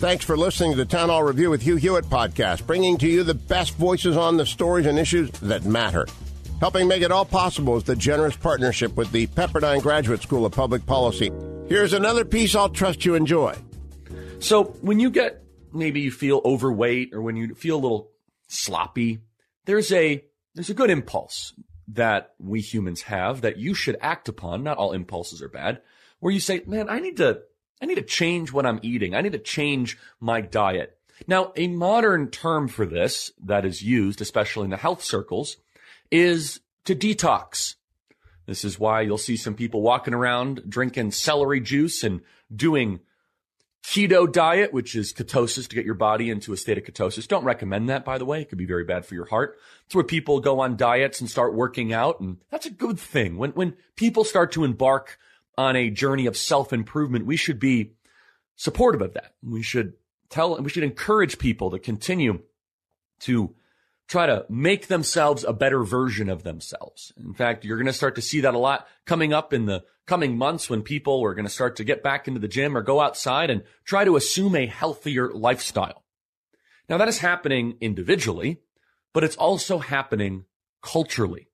Thanks for listening to the Town Hall Review with Hugh Hewitt podcast, bringing to you the best voices on the stories and issues that matter. Helping make it all possible is the generous partnership with the Pepperdine Graduate School of Public Policy. Here's another piece I'll trust you enjoy. So, when you get maybe you feel overweight or when you feel a little sloppy, there's a there's a good impulse that we humans have that you should act upon. Not all impulses are bad. Where you say, "Man, I need to I need to change what I'm eating. I need to change my diet. Now, a modern term for this that is used, especially in the health circles, is to detox. This is why you'll see some people walking around drinking celery juice and doing keto diet, which is ketosis to get your body into a state of ketosis. Don't recommend that, by the way. It could be very bad for your heart. It's where people go on diets and start working out. And that's a good thing. When, when people start to embark on a journey of self improvement, we should be supportive of that. We should tell, and we should encourage people to continue to try to make themselves a better version of themselves. In fact, you're going to start to see that a lot coming up in the coming months when people are going to start to get back into the gym or go outside and try to assume a healthier lifestyle. Now that is happening individually, but it's also happening culturally.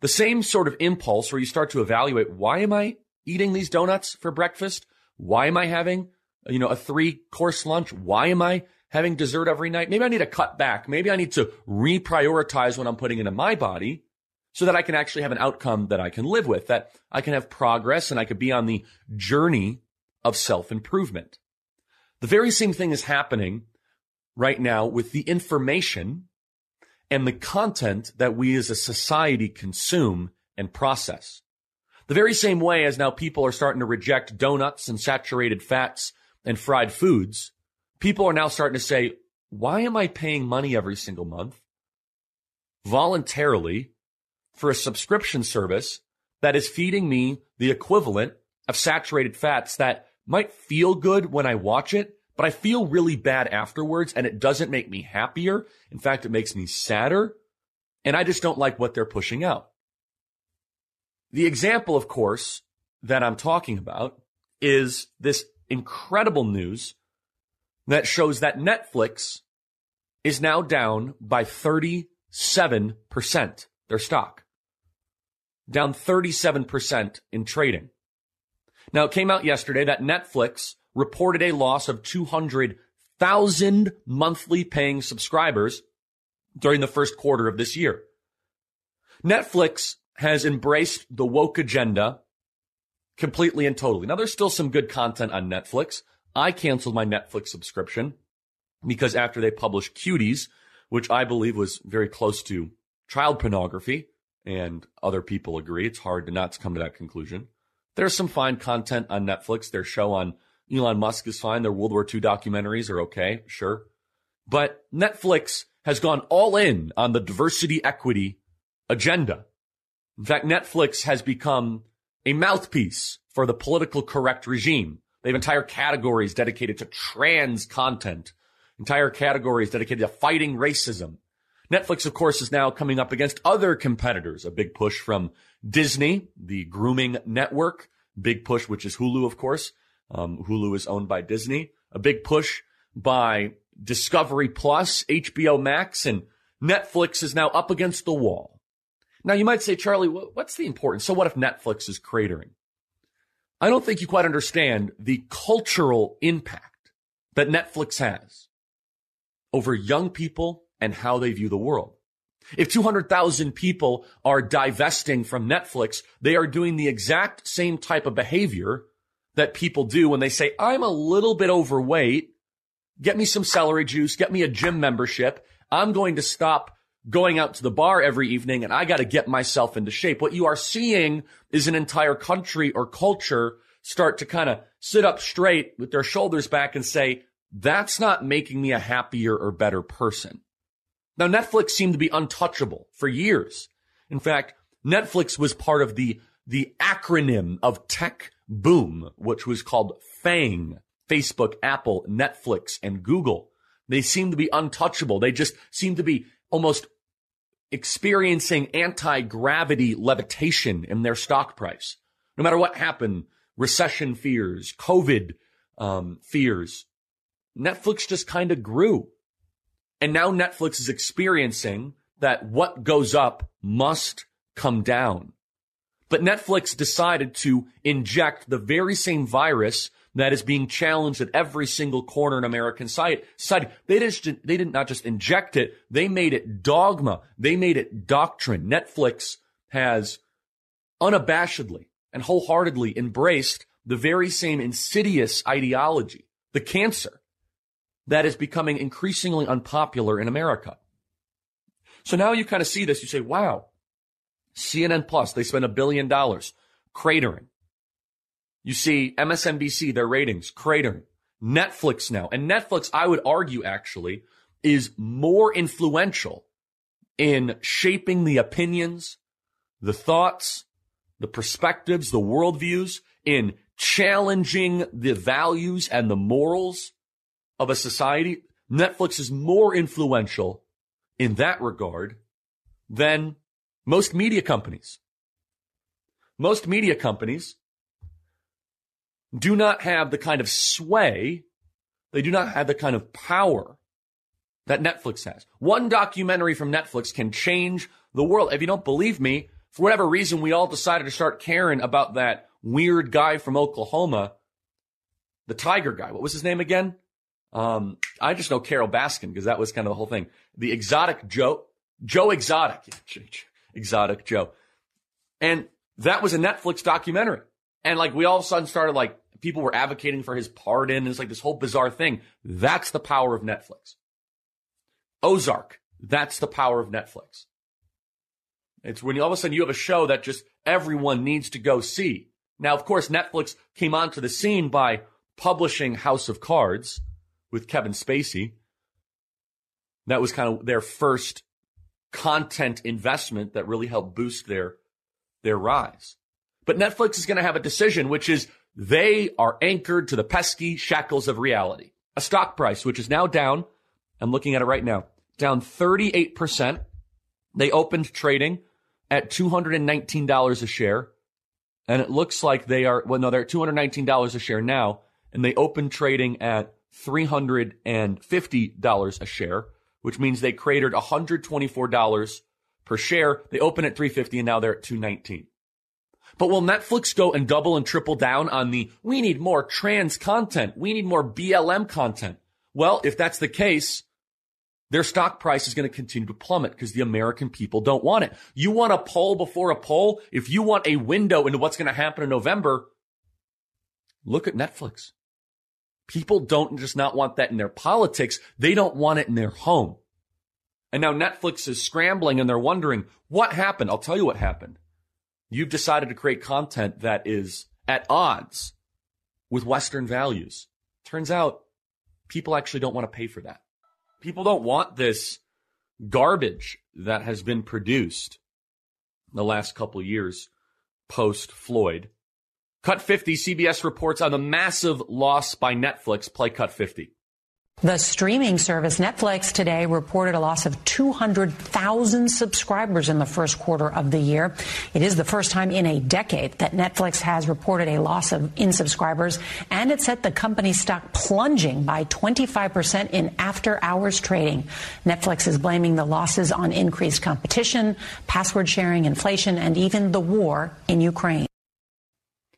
The same sort of impulse where you start to evaluate, why am I eating these donuts for breakfast? Why am I having, you know, a three course lunch? Why am I having dessert every night? Maybe I need to cut back. Maybe I need to reprioritize what I'm putting into my body so that I can actually have an outcome that I can live with, that I can have progress and I could be on the journey of self improvement. The very same thing is happening right now with the information and the content that we as a society consume and process. The very same way as now people are starting to reject donuts and saturated fats and fried foods, people are now starting to say, why am I paying money every single month voluntarily for a subscription service that is feeding me the equivalent of saturated fats that might feel good when I watch it, but I feel really bad afterwards and it doesn't make me happier. In fact, it makes me sadder. And I just don't like what they're pushing out. The example, of course, that I'm talking about is this incredible news that shows that Netflix is now down by 37%, their stock. Down 37% in trading. Now, it came out yesterday that Netflix reported a loss of 200,000 monthly paying subscribers during the first quarter of this year. Netflix has embraced the woke agenda completely and totally. Now, there's still some good content on Netflix. I canceled my Netflix subscription because after they published Cuties, which I believe was very close to child pornography, and other people agree, it's hard to not come to that conclusion. There's some fine content on Netflix. Their show on Elon Musk is fine. Their World War II documentaries are okay, sure. But Netflix has gone all in on the diversity equity agenda. In fact, Netflix has become a mouthpiece for the political correct regime. They have entire categories dedicated to trans content, entire categories dedicated to fighting racism. Netflix, of course, is now coming up against other competitors. A big push from Disney, the grooming network. Big push, which is Hulu, of course. Um, Hulu is owned by Disney. A big push by Discovery Plus, HBO Max, and Netflix is now up against the wall. Now you might say, Charlie, what's the importance? So what if Netflix is cratering? I don't think you quite understand the cultural impact that Netflix has over young people and how they view the world. If 200,000 people are divesting from Netflix, they are doing the exact same type of behavior that people do when they say, I'm a little bit overweight. Get me some celery juice. Get me a gym membership. I'm going to stop going out to the bar every evening and I got to get myself into shape. What you are seeing is an entire country or culture start to kind of sit up straight with their shoulders back and say, that's not making me a happier or better person. Now, Netflix seemed to be untouchable for years. In fact, Netflix was part of the, the acronym of tech boom, which was called FANG, Facebook, Apple, Netflix, and Google. They seemed to be untouchable. They just seemed to be almost experiencing anti-gravity levitation in their stock price. No matter what happened, recession fears, COVID um, fears, Netflix just kind of grew. And now Netflix is experiencing that what goes up must come down. But Netflix decided to inject the very same virus that is being challenged at every single corner in American society. They didn't, they did not just inject it, they made it dogma. They made it doctrine. Netflix has unabashedly and wholeheartedly embraced the very same insidious ideology, the cancer that is becoming increasingly unpopular in America. So now you kind of see this, you say, wow, CNN Plus, they spent a billion dollars cratering. You see MSNBC, their ratings cratering. Netflix now. And Netflix, I would argue actually, is more influential in shaping the opinions, the thoughts, the perspectives, the worldviews, in challenging the values and the morals of a society. Netflix is more influential in that regard than most media companies. Most media companies do not have the kind of sway, they do not have the kind of power that Netflix has. One documentary from Netflix can change the world. If you don't believe me, for whatever reason, we all decided to start caring about that weird guy from Oklahoma, the tiger guy. What was his name again? Um, I just know Carole Baskin because that was kind of the whole thing. The exotic Joe, Joe Exotic, exotic Joe. And that was a Netflix documentary. And like we all of a sudden started like people were advocating for his pardon. It's like this whole bizarre thing. That's the power of Netflix. Ozark. That's the power of Netflix. It's when all of a sudden you have a show that just everyone needs to go see. Now, of course, Netflix came onto the scene by publishing House of Cards with Kevin Spacey. That was kind of their first content investment that really helped boost their, their rise. But Netflix is going to have a decision, which is they are anchored to the pesky shackles of reality. A stock price, which is now down. I'm looking at it right now, down 38%. They opened trading at $219 a share. And it looks like they are, well, no, they're at $219 a share now. And they opened trading at $350 a share, which means they created $124 per share. They open at 350 and now they're at 219. But will Netflix go and double and triple down on the, we need more trans content. We need more BLM content. Well, if that's the case, their stock price is going to continue to plummet because the American people don't want it. You want a poll before a poll? If you want a window into what's going to happen in November, look at Netflix. People don't just not want that in their politics. They don't want it in their home. And now Netflix is scrambling and they're wondering what happened. I'll tell you what happened. You've decided to create content that is at odds with Western values. Turns out people actually don't want to pay for that. People don't want this garbage that has been produced the last couple years post Floyd. Cut 50, CBS reports on the massive loss by Netflix. Play Cut 50. The streaming service Netflix today reported a loss of 200,000 subscribers in the first quarter of the year. It is the first time in a decade that Netflix has reported a loss of in subscribers, and it set the company's stock plunging by 25% in after hours trading. Netflix is blaming the losses on increased competition, password sharing, inflation, and even the war in Ukraine.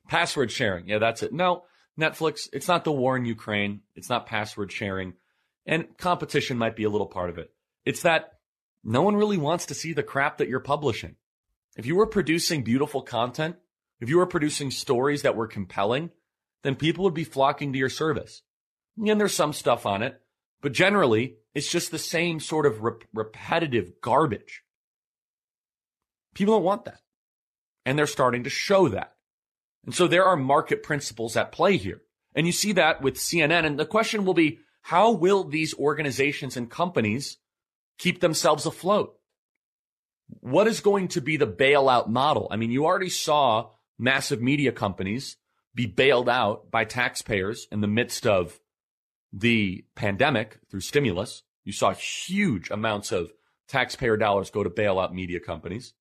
Password sharing. Yeah, that's it. No. Netflix, it's not the war in Ukraine. It's not password sharing. And competition might be a little part of it. It's that no one really wants to see the crap that you're publishing. If you were producing beautiful content, if you were producing stories that were compelling, then people would be flocking to your service. And there's some stuff on it, but generally it's just the same sort of rep- repetitive garbage. People don't want that. And they're starting to show that. And so there are market principles at play here. And you see that with CNN. And the question will be, how will these organizations and companies keep themselves afloat? What is going to be the bailout model? I mean, you already saw massive media companies be bailed out by taxpayers in the midst of the pandemic through stimulus. You saw huge amounts of taxpayer dollars go to bail out media companies.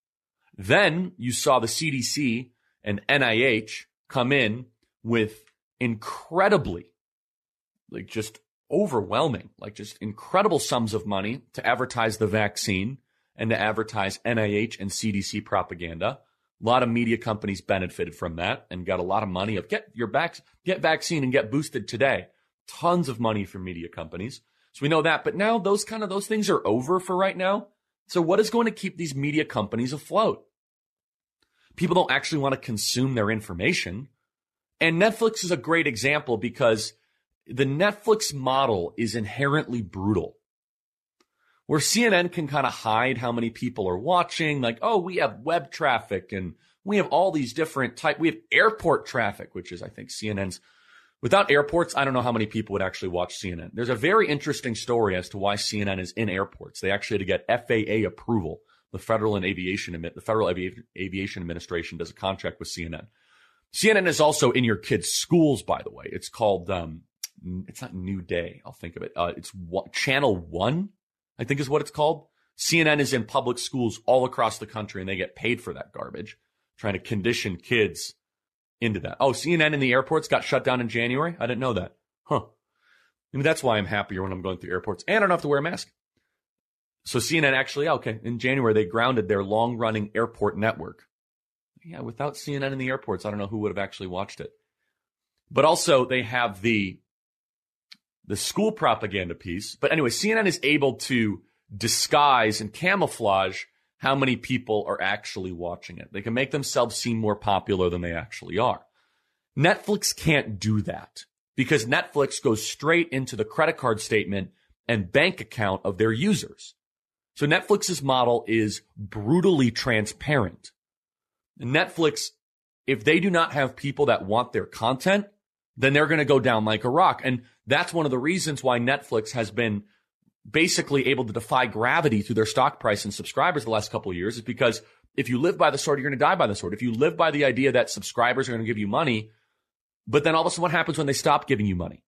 Then you saw the CDC and NIH come in with incredibly, like just overwhelming, like just incredible sums of money to advertise the vaccine and to advertise NIH and CDC propaganda. A lot of media companies benefited from that and got a lot of money of get your back, get vaccine and get boosted today. Tons of money from media companies. So we know that, but now those kind of, those things are over for right now. So what is going to keep these media companies afloat? People don't actually want to consume their information. And Netflix is a great example because the Netflix model is inherently brutal. Where CNN can kind of hide how many people are watching, like, oh, we have web traffic and we have all these different type, we have airport traffic, which is, I think, CNN's. Without airports, I don't know how many people would actually watch CNN. There's a very interesting story as to why CNN is in airports. They actually had to get FAA approval. The Federal and Aviation, the Federal Aviation Administration does a contract with CNN. CNN is also in your kids' schools, by the way. It's called, um, it's not New Day. I'll think of it. Uh, it's Channel One, I think is what it's called. CNN is in public schools all across the country and they get paid for that garbage, trying to condition kids into that. Oh, CNN in the airports got shut down in January? I didn't know that. Huh. I mean, that's why I'm happier when I'm going through airports and I don't have to wear a mask. So CNN actually, okay, in January, they grounded their long running airport network. Yeah, without CNN in the airports, I don't know who would have actually watched it. But also they have the the school propaganda piece. But anyway, CNN is able to disguise and camouflage how many people are actually watching it. They can make themselves seem more popular than they actually are. Netflix can't do that because Netflix goes straight into the credit card statement and bank account of their users. So Netflix's model is brutally transparent. Netflix, if they do not have people that want their content, then they're going to go down like a rock. And that's one of the reasons why Netflix has been basically able to defy gravity through their stock price and subscribers the last couple of years is because if you live by the sword, you're going to die by the sword. If you live by the idea that subscribers are going to give you money, but then all of a sudden what happens when they stop giving you money?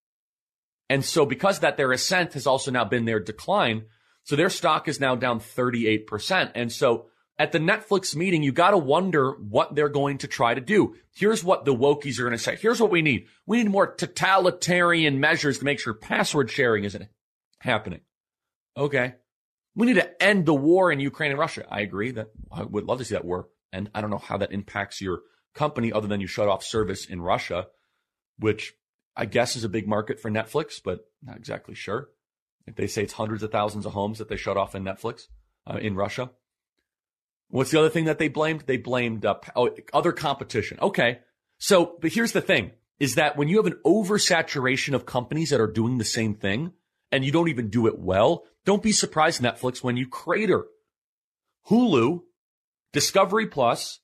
And so because that, their ascent has also now been their decline. So their stock is now down 38%. And so at the Netflix meeting, you got to wonder what they're going to try to do. Here's what the wokies are going to say. Here's what we need. We need more totalitarian measures to make sure password sharing isn't happening. Okay. We need to end the war in Ukraine and Russia. I agree that I would love to see that war. And I don't know how that impacts your company other than you shut off service in Russia, which I guess is a big market for Netflix, but not exactly sure. They say it's hundreds of thousands of homes that they shut off in Netflix uh, in Russia. What's the other thing that they blamed? They blamed uh, oh, other competition. Okay. So, but here's the thing is that when you have an oversaturation of companies that are doing the same thing and you don't even do it well, don't be surprised, Netflix, when you crater. Hulu, Discovery Plus,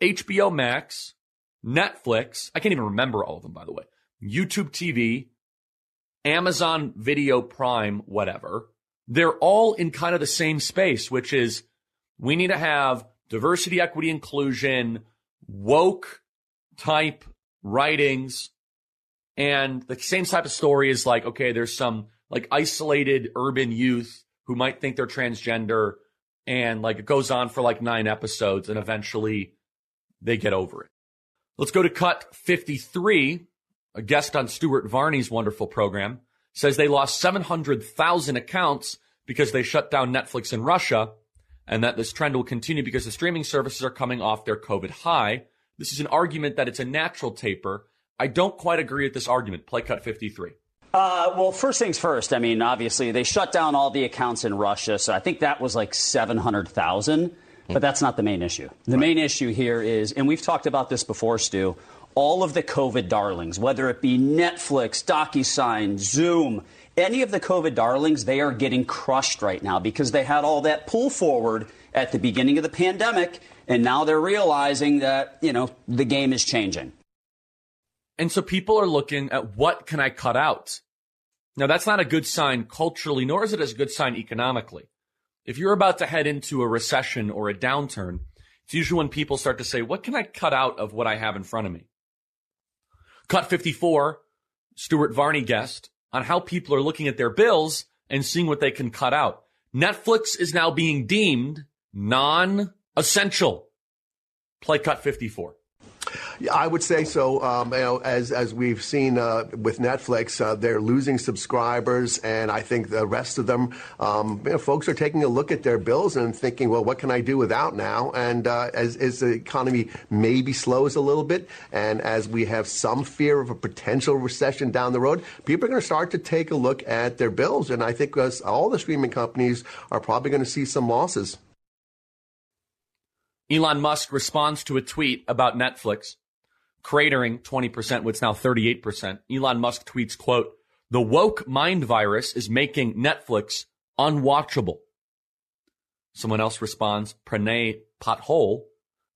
HBO Max, Netflix, I can't even remember all of them, by the way, YouTube TV, Amazon Video Prime, whatever. They're all in kind of the same space, which is we need to have diversity, equity, inclusion, woke type writings. And the same type of story is like, okay, there's some like isolated urban youth who might think they're transgender and like it goes on for like nine episodes and eventually they get over it. Let's go to cut 53. A guest on Stuart Varney's wonderful program says they lost 700,000 accounts because they shut down Netflix in Russia and that this trend will continue because the streaming services are coming off their COVID high. This is an argument that it's a natural taper. I don't quite agree with this argument. Play cut 53. Uh, well, first things first. I mean, obviously, they shut down all the accounts in Russia, so I think that was like 700,000. But that's not the main issue. The right. main issue here is, and we've talked about this before, Stu, all of the COVID darlings, whether it be Netflix, DocuSign, Zoom, any of the COVID darlings, they are getting crushed right now because they had all that pull forward at the beginning of the pandemic, and now they're realizing that, you know, the game is changing. And so people are looking at what can I cut out? Now that's not a good sign culturally, nor is it a good sign economically. If you're about to head into a recession or a downturn, it's usually when people start to say, what can I cut out of what I have in front of me? Cut 54, Stuart Varney guest on how people are looking at their bills and seeing what they can cut out. Netflix is now being deemed non-essential. Play cut 54. I would say so. Um, you know, as as we've seen uh, with Netflix, uh, they're losing subscribers, and I think the rest of them, um, you know, folks are taking a look at their bills and thinking, well, what can I do without now? And uh, as, as the economy maybe slows a little bit, and as we have some fear of a potential recession down the road, people are going to start to take a look at their bills, and I think all the streaming companies are probably going to see some losses. Elon Musk responds to a tweet about Netflix cratering 20%, what's now 38%. Elon Musk tweets, quote, the woke mind virus is making Netflix unwatchable. Someone else responds, Pranay Pathole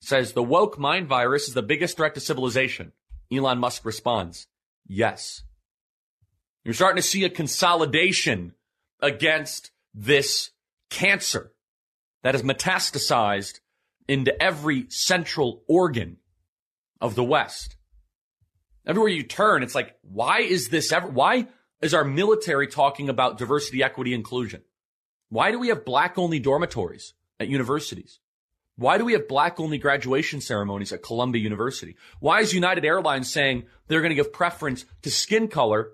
says the woke mind virus is the biggest threat to civilization. Elon Musk responds, yes. You're starting to see a consolidation against this cancer that has metastasized into every central organ of the West. Everywhere you turn, it's like, why is this ever, why is our military talking about diversity, equity, inclusion? Why do we have black only dormitories at universities? Why do we have black only graduation ceremonies at Columbia University? Why is United Airlines saying they're going to give preference to skin color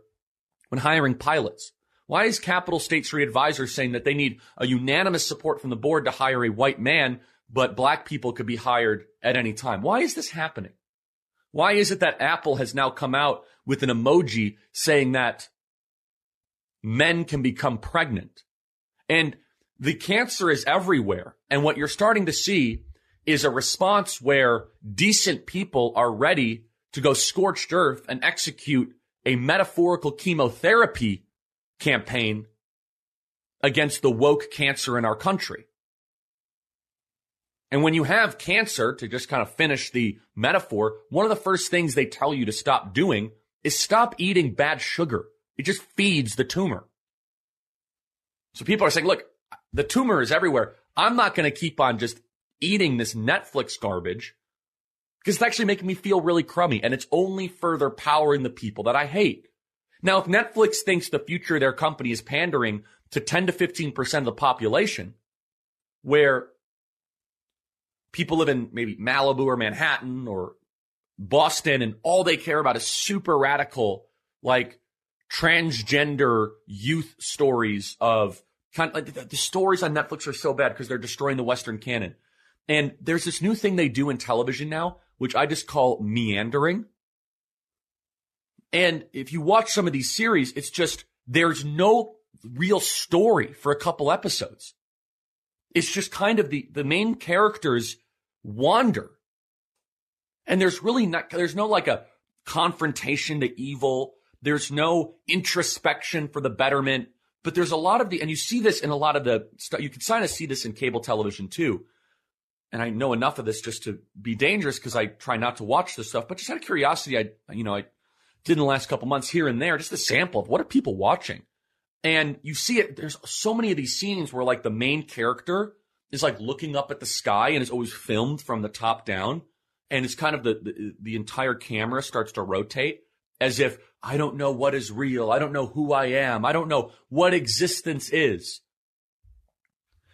when hiring pilots? Why is Capital State Street Advisors saying that they need a unanimous support from the board to hire a white man but black people could be hired at any time. Why is this happening? Why is it that Apple has now come out with an emoji saying that men can become pregnant? And the cancer is everywhere. And what you're starting to see is a response where decent people are ready to go scorched earth and execute a metaphorical chemotherapy campaign against the woke cancer in our country. And when you have cancer, to just kind of finish the metaphor, one of the first things they tell you to stop doing is stop eating bad sugar. It just feeds the tumor. So people are saying, look, the tumor is everywhere. I'm not going to keep on just eating this Netflix garbage because it's actually making me feel really crummy and it's only further powering the people that I hate. Now, if Netflix thinks the future of their company is pandering to 10 to 15% of the population, where people live in maybe Malibu or Manhattan or Boston and all they care about is super radical, like transgender youth stories of kind of like the, the stories on Netflix are so bad because they're destroying the Western canon. And there's this new thing they do in television now, which I just call meandering. And if you watch some of these series, it's just, there's no real story for a couple episodes. It's just kind of the, the main characters wander. And there's really not, there's no like a confrontation to evil. There's no introspection for the betterment, but there's a lot of the, and you see this in a lot of the stuff. You can kind of see this in cable television too. And I know enough of this just to be dangerous because I try not to watch this stuff, but just out of curiosity, I, you know, I did in the last couple months here and there, just a sample of what are people watching? And you see it, there's so many of these scenes where like the main character is like looking up at the sky and is always filmed from the top down. And it's kind of the, the, the entire camera starts to rotate as if I don't know what is real. I don't know who I am. I don't know what existence is.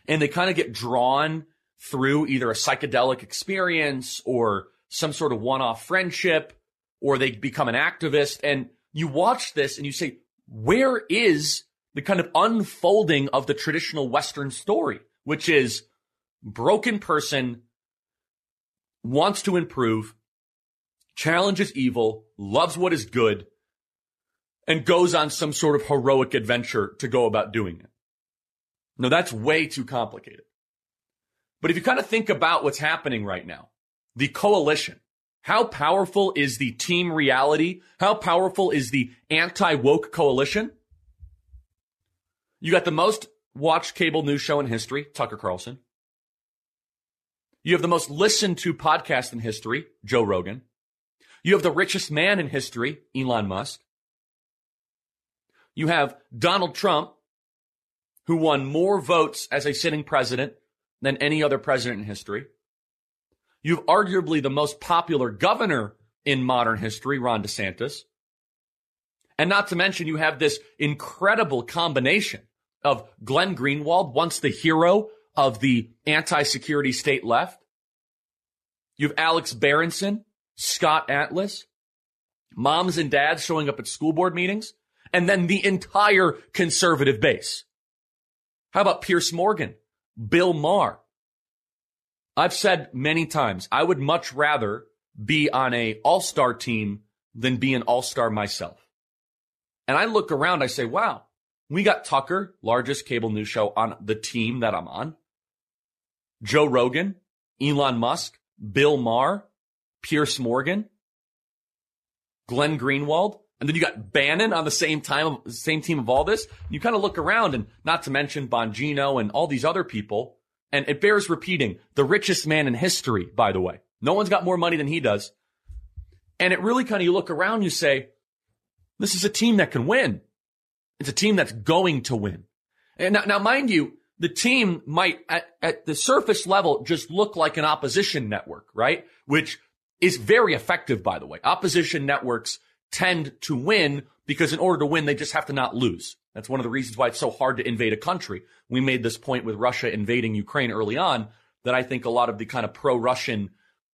And they kind of get drawn through either a psychedelic experience or some sort of one-off friendship, or they become an activist. And you watch this and you say, where is the kind of unfolding of the traditional Western story? which is broken person wants to improve, challenges evil, loves what is good, and goes on some sort of heroic adventure to go about doing it. No, that's way too complicated. But if you kind of think about what's happening right now, the coalition, how powerful is the team reality? How powerful is the anti woke coalition? You got the most watched cable news show in history, Tucker Carlson. You have the most listened to podcast in history, Joe Rogan. You have the richest man in history, Elon Musk. You have Donald Trump, who won more votes as a sitting president than any other president in history. You have arguably the most popular governor in modern history, Ron DeSantis. And not to mention, you have this incredible combination of Glenn Greenwald, once the hero of the anti security state left. You have Alex Berenson, Scott Atlas, moms and dads showing up at school board meetings, and then the entire conservative base. How about Piers Morgan, Bill Maher? I've said many times, I would much rather be on a all-star team than be an all-star myself. And I look around, I say, wow, we got Tucker, largest cable news show on the team that I'm on. Joe Rogan, Elon Musk, Bill Maher, Piers Morgan, Glenn Greenwald, and then you got Bannon on the same time, same team of all this. You kind of look around and not to mention Bongino and all these other people. And it bears repeating, the richest man in history, by the way. No one's got more money than he does. And it really kind of, you look around, you say, this is a team that can win. It's a team that's going to win. And now, now mind you, the team might at, at the surface level just look like an opposition network, right? Which is very effective, by the way. Opposition networks tend to win because in order to win, they just have to not lose. That's one of the reasons why it's so hard to invade a country. We made this point with Russia invading Ukraine early on that I think a lot of the kind of pro-Russian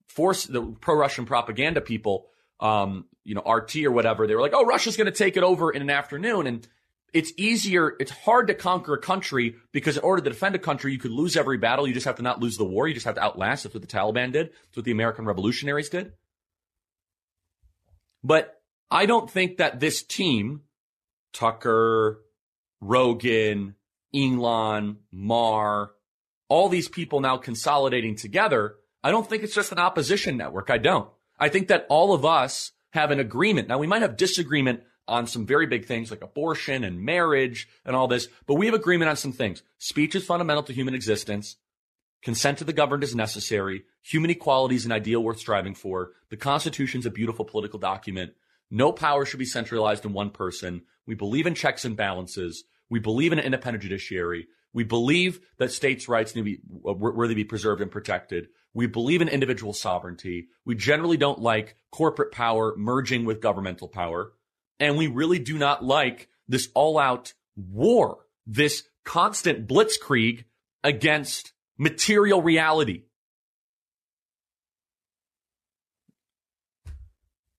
force, the pro-Russian propaganda people, um, you know, RT or whatever, they were like, oh, Russia's going to take it over in an afternoon. And it's easier, it's hard to conquer a country because in order to defend a country, you could lose every battle. You just have to not lose the war. You just have to outlast. That's what the Taliban did. That's what the American revolutionaries did. But I don't think that this team, Tucker, Rogan, Elon, Maher, all these people now consolidating together, I don't think it's just an opposition network. I don't. I think that all of us have an agreement. Now we might have disagreement on some very big things like abortion and marriage and all this, but we have agreement on some things. Speech is fundamental to human existence. Consent to the governed is necessary. Human equality is an ideal worth striving for. The Constitution is a beautiful political document. No power should be centralized in one person. We believe in checks and balances. We believe in an independent judiciary. We believe that states' rights need to be uh, worthy to be preserved and protected. We believe in individual sovereignty. We generally don't like corporate power merging with governmental power. And we really do not like this all out war, this constant blitzkrieg against material reality.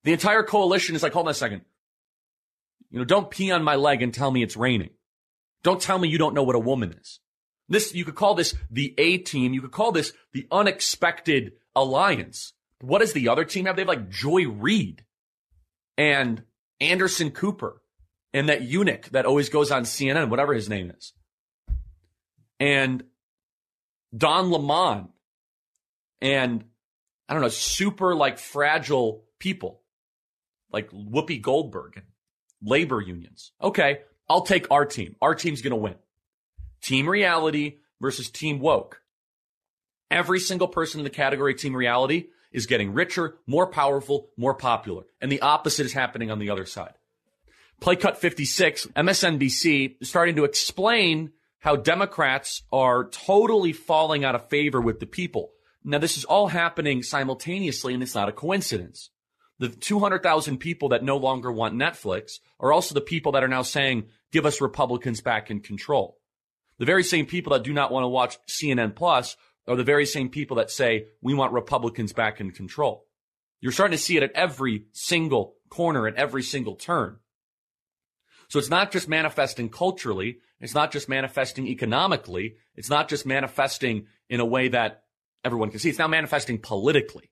The entire coalition is like, hold on a second. You know, don't pee on my leg and tell me it's raining. Don't tell me you don't know what a woman is. This, you could call this the A team. You could call this the unexpected alliance. What does the other team have? They have like Joy Reid and Anderson Cooper and that eunuch that always goes on CNN, whatever his name is. And Don Lemon and I don't know, super like fragile people like Whoopi Goldberg and labor unions. Okay, I'll take our team. Our team's going to win. Team reality versus team woke. Every single person in the category team reality is getting richer, more powerful, more popular. And the opposite is happening on the other side. Play cut 56, MSNBC is starting to explain how Democrats are totally falling out of favor with the people. Now, this is all happening simultaneously, and it's not a coincidence. The 200,000 people that no longer want Netflix are also the people that are now saying, give us Republicans back in control. The very same people that do not want to watch CNN Plus are the very same people that say we want Republicans back in control. You're starting to see it at every single corner, at every single turn. So it's not just manifesting culturally. It's not just manifesting economically. It's not just manifesting in a way that everyone can see. It's now manifesting politically.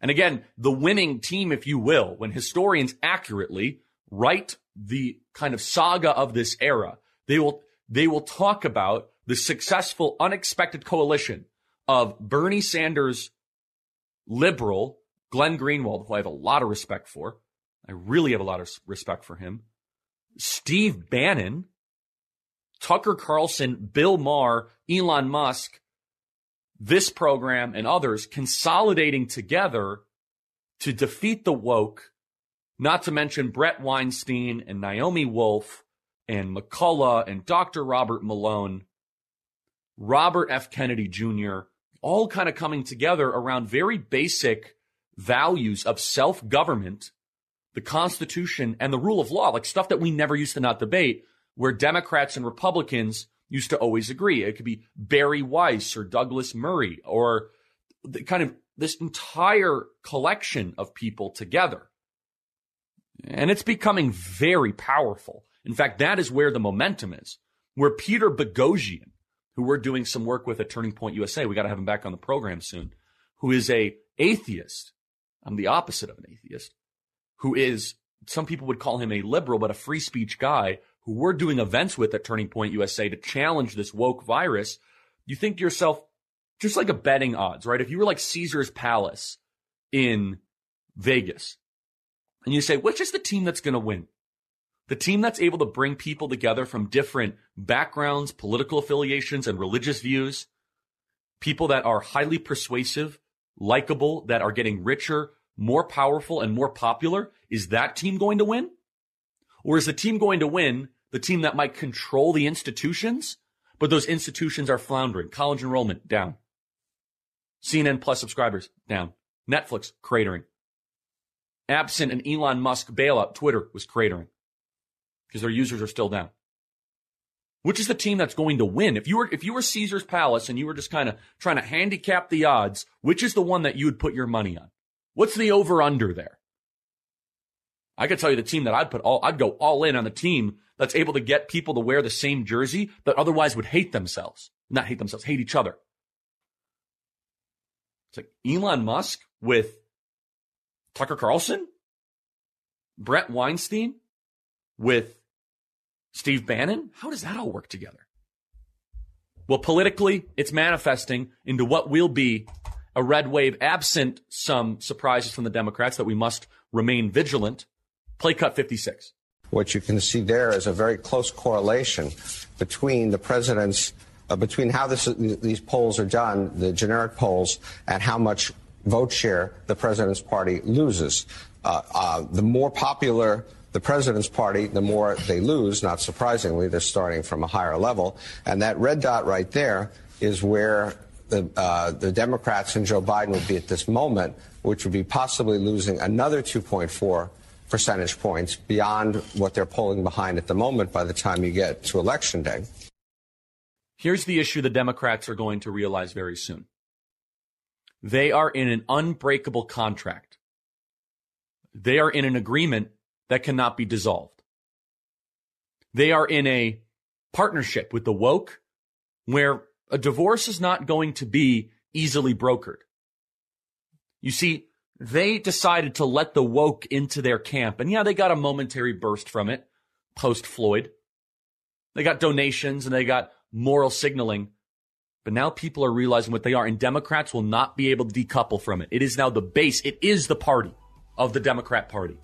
And again, the winning team, if you will, when historians accurately write the kind of saga of this era, they will, they will talk about the successful, unexpected coalition of Bernie Sanders, liberal, Glenn Greenwald, who I have a lot of respect for. I really have a lot of respect for him. Steve Bannon, Tucker Carlson, Bill Maher, Elon Musk, this program and others consolidating together to defeat the woke, not to mention Bret Weinstein and Naomi Wolf and McCullough and Dr. Robert Malone, Robert F. Kennedy Jr., all kind of coming together around very basic values of self government, the Constitution, and the rule of law, like stuff that we never used to not debate, where Democrats and Republicans used to always agree. It could be Bari Weiss or Douglas Murray or the kind of this entire collection of people together. And it's becoming very powerful. In fact, that is where the momentum is. Where Peter Boghossian, who we're doing some work with at Turning Point USA, we got to have him back on the program soon, who is a atheist. I'm the opposite of an atheist, who is, some people would call him a liberal, but a free speech guy who we're doing events with at Turning Point USA to challenge this woke virus. You think to yourself, just like a betting odds, right? If you were like Caesar's Palace in Vegas and you say, which is the team that's going to win? The team that's able to bring people together from different backgrounds, political affiliations, and religious views, people that are highly persuasive, likable, that are getting richer, more powerful, and more popular, is that team going to win? Or is the team going to win the team that might control the institutions, but those institutions are floundering? College enrollment down. CNN Plus subscribers down. Netflix cratering. Absent an Elon Musk bailout, Twitter was cratering because their users are still down. Which is the team that's going to win? If you were if you were Caesar's Palace and you were just kind of trying to handicap the odds, which is the one that you would put your money on? What's the over under there? I could tell you the team that I'd put all I'd go all in on the team that's able to get people to wear the same jersey that otherwise would hate themselves. Not hate themselves, hate each other. It's like Elon Musk with Tucker Carlson, Bret Weinstein with Steve Bannon. How does that all work together? Well, politically, it's manifesting into what will be a red wave absent some surprises from the Democrats that we must remain vigilant. Play cut 56. What you can see there is a very close correlation between the president's uh, between how this, these polls are done, the generic polls, and how much vote share the president's party loses. Uh, uh, the more popular the president's party, the more they lose. Not surprisingly, they're starting from a higher level. And that red dot right there is where the, uh, the Democrats and Joe Biden would be at this moment, which would be possibly losing another 2.4 percentage points beyond what they're polling behind at the moment by the time you get to election day. Here's the issue the Democrats are going to realize very soon. They are in an unbreakable contract. They are in an agreement that cannot be dissolved. They are in a partnership with the woke where a divorce is not going to be easily brokered. You see, they decided to let the woke into their camp. And yeah, they got a momentary burst from it post Floyd. They got donations and they got moral signaling. But now people are realizing what they are, and Democrats will not be able to decouple from it. It is now the base, it is the party of the Democrat Party.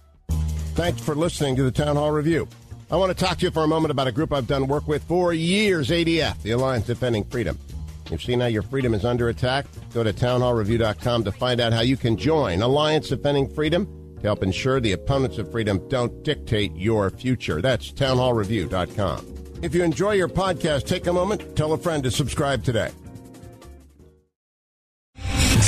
Thanks for listening to the Town Hall Review. I want to talk to you for a moment about a group I've done work with for years ADF, the Alliance Defending Freedom. You've seen how your freedom is under attack? Go to townhallreview.com to find out how you can join Alliance Defending Freedom to help ensure the opponents of freedom don't dictate your future. That's townhallreview.com. If you enjoy your podcast, take a moment, tell a friend to subscribe today.